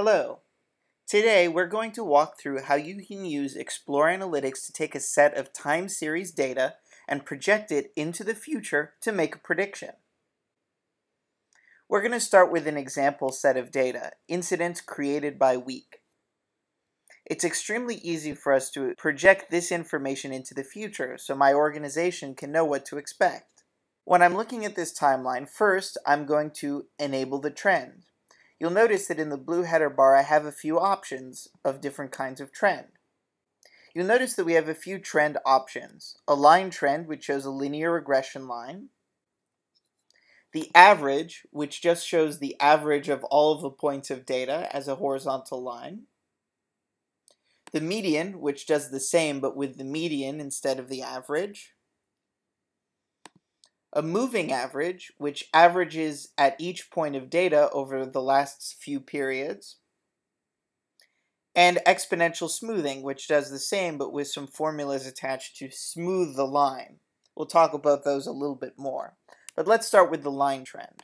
Hello. Today we're going to walk through how you can use Explore Analytics to take a set of time series data and project it into the future to make a prediction. We're going to start with an example set of data, incidents created by week. It's extremely easy for us to project this information into the future so my organization can know what to expect. When I'm looking at this timeline, first I'm going to enable the trend. You'll notice that in the blue header bar I have a few options of different kinds of trend. You'll notice that we have a few trend options. A line trend, which shows a linear regression line. The average, which just shows the average of all of the points of data as a horizontal line. The median, which does the same but with the median instead of the average. A moving average, which averages at each point of data over the last few periods and exponential smoothing, which does the same but with some formulas attached to smooth the line. We'll talk about those a little bit more. But let's start with the line trend.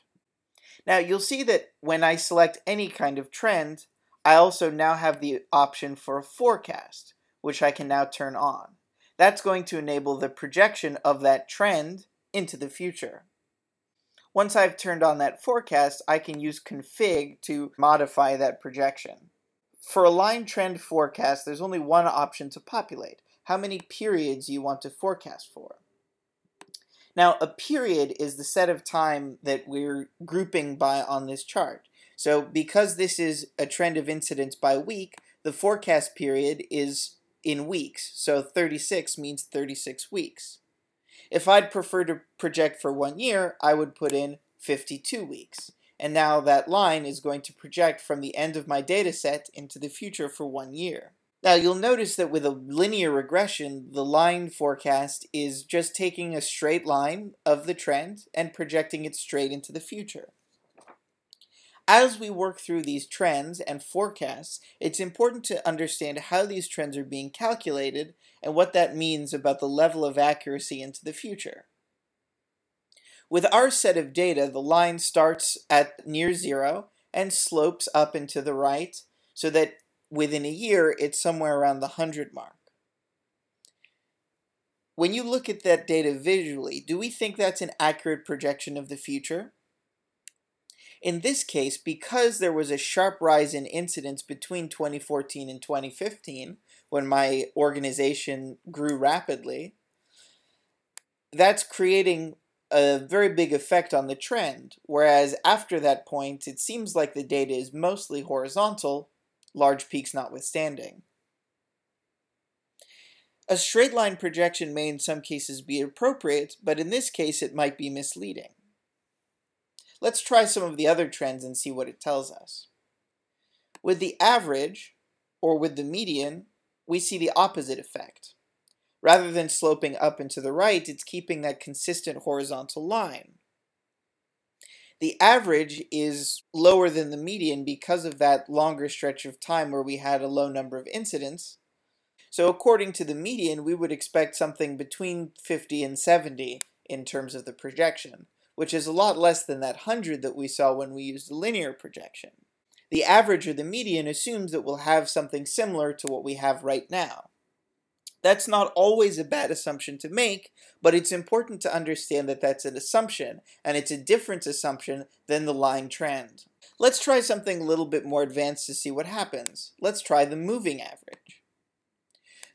Now you'll see that when I select any kind of trend, I also now have the option for a forecast, which I can now turn on. That's going to enable the projection of that trend into the future. Once I've turned on that forecast, I can use config to modify that projection. For a line trend forecast, there's only one option to populate. How many periods you want to forecast for. Now, a period is the set of time that we're grouping by on this chart. So because this is a trend of incidents by week, the forecast period is in weeks. So 36 means 36 weeks. If I'd prefer to project for one year, I would put in 52 weeks and now that line is going to project from the end of my data set into the future for one year. Now you'll notice that with a linear regression, the line forecast is just taking a straight line of the trend and projecting it straight into the future. As we work through these trends and forecasts, it's important to understand how these trends are being calculated and what that means about the level of accuracy into the future. With our set of data, the line starts at near zero and slopes up and to the right so that within a year it's somewhere around the 100 mark. When you look at that data visually, do we think that's an accurate projection of the future? In this case, because there was a sharp rise in incidents between 2014 and 2015, when my organization grew rapidly, that's creating a very big effect on the trend, whereas after that point, it seems like the data is mostly horizontal, large peaks notwithstanding. A straight line projection may in some cases be appropriate, but in this case it might be misleading. Let's try some of the other trends and see what it tells us. With the average, or with the median, we see the opposite effect. Rather than sloping up and to the right, it's keeping that consistent horizontal line. The average is lower than the median because of that longer stretch of time where we had a low number of incidents. So according to the median, we would expect something between 50 and 70 in terms of the projection, which is a lot less than that 100 that we saw when we used the linear projection. The average or the median assumes that we'll have something similar to what we have right now. That's not always a bad assumption to make, but it's important to understand that that's an assumption, and it's a different assumption than the line trend. Let's try something a little bit more advanced to see what happens. Let's try the moving average.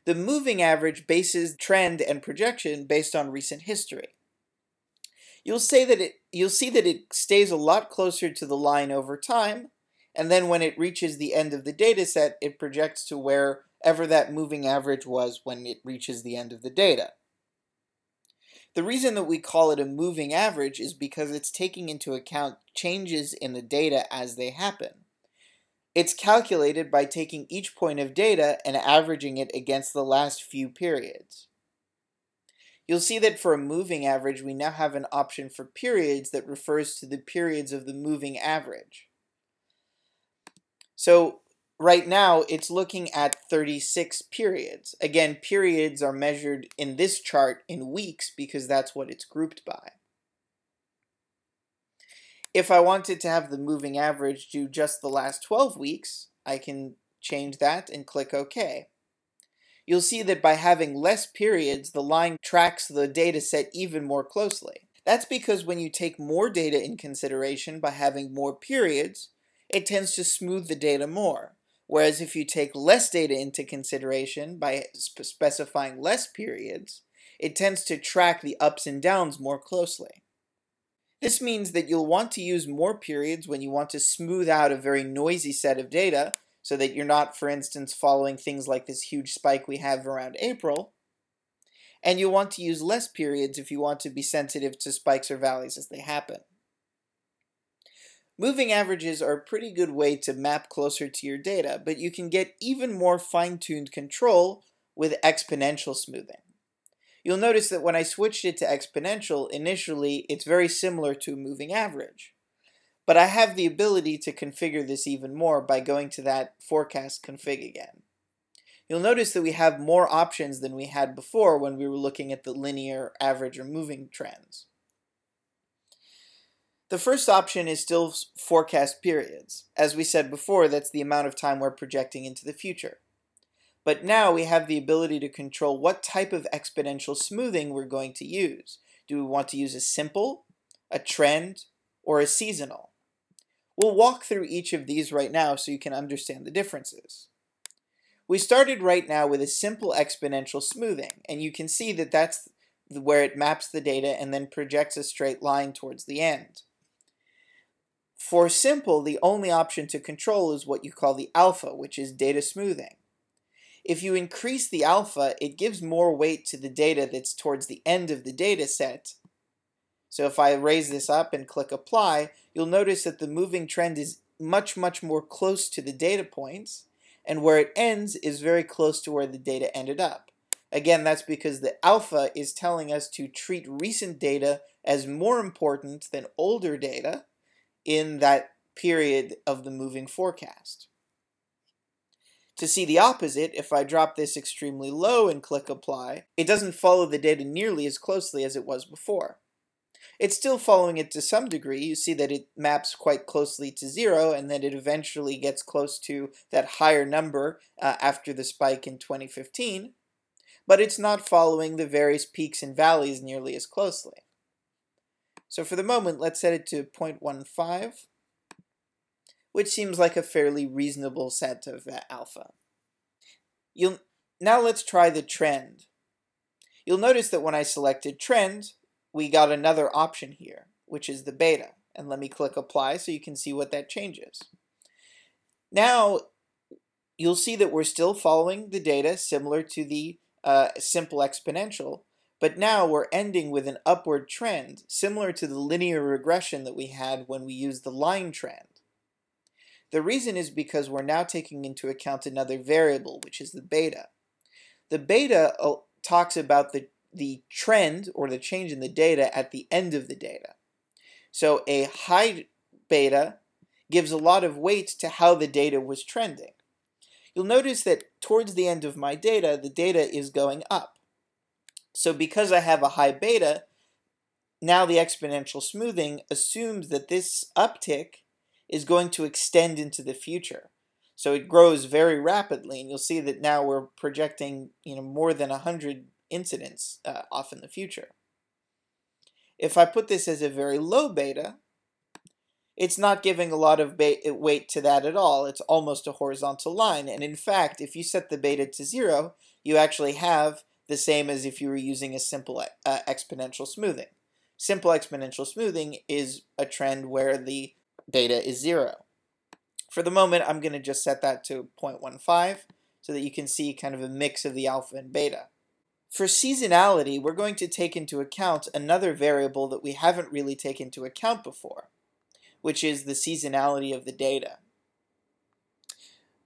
The moving average bases trend and projection based on recent history. You'll say that it you'll see that it stays a lot closer to the line over time, and then when it reaches the end of the data set, it projects to wherever that moving average was when it reaches the end of the data. The reason that we call it a moving average is because it's taking into account changes in the data as they happen. It's calculated by taking each point of data and averaging it against the last few periods. You'll see that for a moving average, we now have an option for periods that refers to the periods of the moving average. So right now it's looking at 36 periods. Again, periods are measured in this chart in weeks because that's what it's grouped by. If I wanted to have the moving average do just the last 12 weeks, I can change that and click OK. You'll see that by having less periods, the line tracks the data set even more closely. That's because when you take more data in consideration by having more periods, it tends to smooth the data more. Whereas if you take less data into consideration by sp specifying less periods, it tends to track the ups and downs more closely. This means that you'll want to use more periods when you want to smooth out a very noisy set of data so that you're not, for instance, following things like this huge spike we have around April. And you'll want to use less periods if you want to be sensitive to spikes or valleys as they happen. Moving averages are a pretty good way to map closer to your data, but you can get even more fine-tuned control with exponential smoothing. You'll notice that when I switched it to exponential, initially it's very similar to a moving average. But I have the ability to configure this even more by going to that forecast config again. You'll notice that we have more options than we had before when we were looking at the linear, average, or moving trends. The first option is still forecast periods. As we said before, that's the amount of time we're projecting into the future. But now we have the ability to control what type of exponential smoothing we're going to use. Do we want to use a simple, a trend, or a seasonal? We'll walk through each of these right now so you can understand the differences. We started right now with a simple exponential smoothing, and you can see that that's where it maps the data and then projects a straight line towards the end. For simple, the only option to control is what you call the alpha, which is data smoothing. If you increase the alpha, it gives more weight to the data that's towards the end of the data set. So if I raise this up and click apply, you'll notice that the moving trend is much, much more close to the data points, and where it ends is very close to where the data ended up. Again, that's because the alpha is telling us to treat recent data as more important than older data in that period of the moving forecast. To see the opposite, if I drop this extremely low and click apply, it doesn't follow the data nearly as closely as it was before. It's still following it to some degree. You see that it maps quite closely to zero and that it eventually gets close to that higher number uh, after the spike in 2015, but it's not following the various peaks and valleys nearly as closely. So for the moment, let's set it to 0.15 which seems like a fairly reasonable set of uh, alpha. You'll, now let's try the trend. You'll notice that when I selected trend, we got another option here, which is the beta. And let me click apply so you can see what that changes. Now, you'll see that we're still following the data similar to the uh, simple exponential, but now we're ending with an upward trend, similar to the linear regression that we had when we used the line trend. The reason is because we're now taking into account another variable, which is the beta. The beta uh, talks about the, the trend or the change in the data at the end of the data. So a high beta gives a lot of weight to how the data was trending. You'll notice that towards the end of my data, the data is going up. So because I have a high beta, now the exponential smoothing assumes that this uptick is going to extend into the future. So it grows very rapidly, and you'll see that now we're projecting you know, more than 100 incidents uh, off in the future. If I put this as a very low beta, it's not giving a lot of weight to that at all. It's almost a horizontal line. And in fact, if you set the beta to zero, you actually have the same as if you were using a simple uh, exponential smoothing. Simple exponential smoothing is a trend where the beta is 0. For the moment, I'm going to just set that to 0.15 so that you can see kind of a mix of the alpha and beta. For seasonality, we're going to take into account another variable that we haven't really taken into account before, which is the seasonality of the data.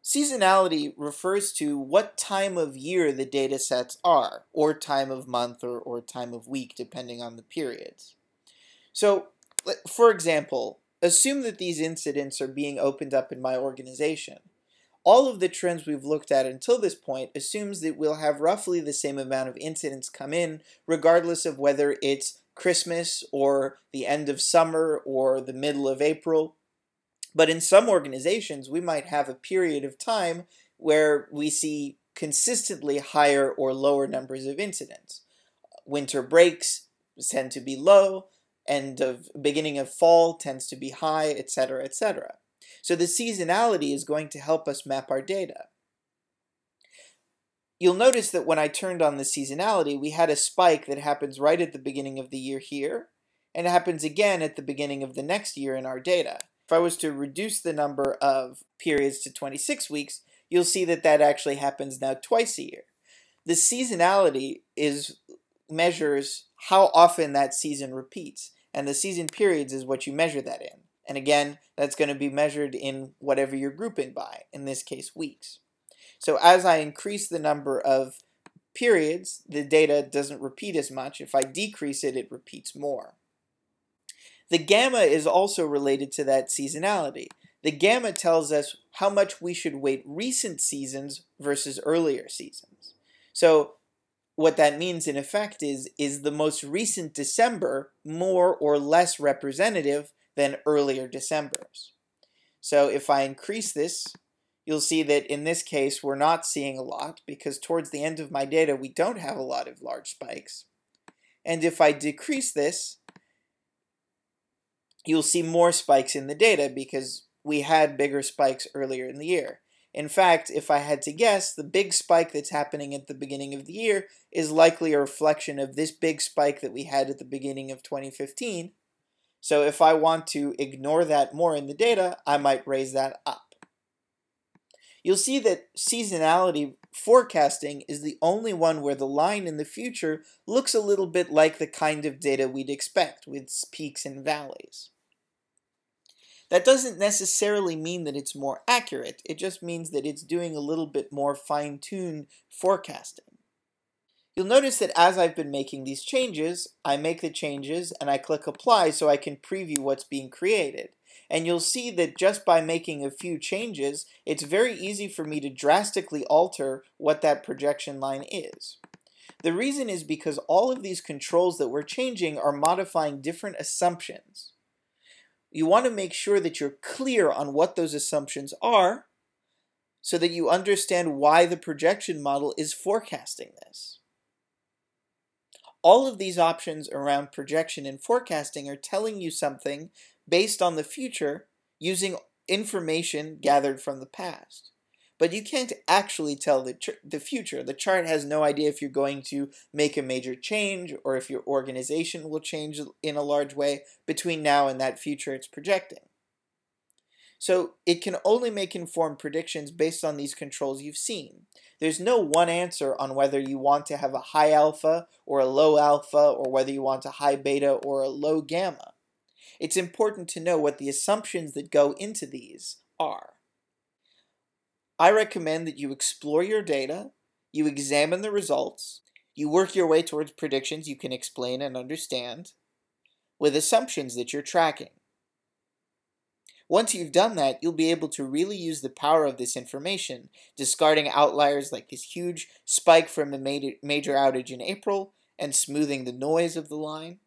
Seasonality refers to what time of year the data sets are, or time of month or, or time of week, depending on the periods. So, for example, Assume that these incidents are being opened up in my organization. All of the trends we've looked at until this point assumes that we'll have roughly the same amount of incidents come in, regardless of whether it's Christmas or the end of summer or the middle of April. But in some organizations, we might have a period of time where we see consistently higher or lower numbers of incidents. Winter breaks tend to be low, end of beginning of fall tends to be high, etc., etc. So the seasonality is going to help us map our data. You'll notice that when I turned on the seasonality, we had a spike that happens right at the beginning of the year here, and it happens again at the beginning of the next year in our data. If I was to reduce the number of periods to 26 weeks, you'll see that that actually happens now twice a year. The seasonality is measures how often that season repeats, and the season periods is what you measure that in. And again, that's going to be measured in whatever you're grouping by, in this case, weeks. So as I increase the number of periods, the data doesn't repeat as much. If I decrease it, it repeats more. The gamma is also related to that seasonality. The gamma tells us how much we should weight recent seasons versus earlier seasons. So what that means in effect is, is the most recent December more or less representative than earlier Decembers. So if I increase this, you'll see that in this case we're not seeing a lot because towards the end of my data we don't have a lot of large spikes. And if I decrease this, you'll see more spikes in the data because we had bigger spikes earlier in the year. In fact, if I had to guess, the big spike that's happening at the beginning of the year is likely a reflection of this big spike that we had at the beginning of 2015. So if I want to ignore that more in the data, I might raise that up. You'll see that seasonality forecasting is the only one where the line in the future looks a little bit like the kind of data we'd expect with peaks and valleys. That doesn't necessarily mean that it's more accurate, it just means that it's doing a little bit more fine-tuned forecasting. You'll notice that as I've been making these changes, I make the changes and I click apply so I can preview what's being created. And you'll see that just by making a few changes, it's very easy for me to drastically alter what that projection line is. The reason is because all of these controls that we're changing are modifying different assumptions you want to make sure that you're clear on what those assumptions are so that you understand why the projection model is forecasting this. All of these options around projection and forecasting are telling you something based on the future using information gathered from the past but you can't actually tell the, the future. The chart has no idea if you're going to make a major change or if your organization will change in a large way between now and that future it's projecting. So it can only make informed predictions based on these controls you've seen. There's no one answer on whether you want to have a high alpha or a low alpha or whether you want a high beta or a low gamma. It's important to know what the assumptions that go into these are. I recommend that you explore your data, you examine the results, you work your way towards predictions you can explain and understand, with assumptions that you're tracking. Once you've done that, you'll be able to really use the power of this information, discarding outliers like this huge spike from a major outage in April and smoothing the noise of the line,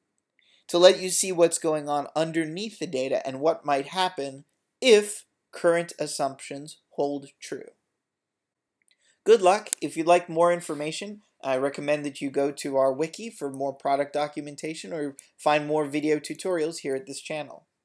to let you see what's going on underneath the data and what might happen if current assumptions hold true. Good luck. If you'd like more information, I recommend that you go to our wiki for more product documentation or find more video tutorials here at this channel.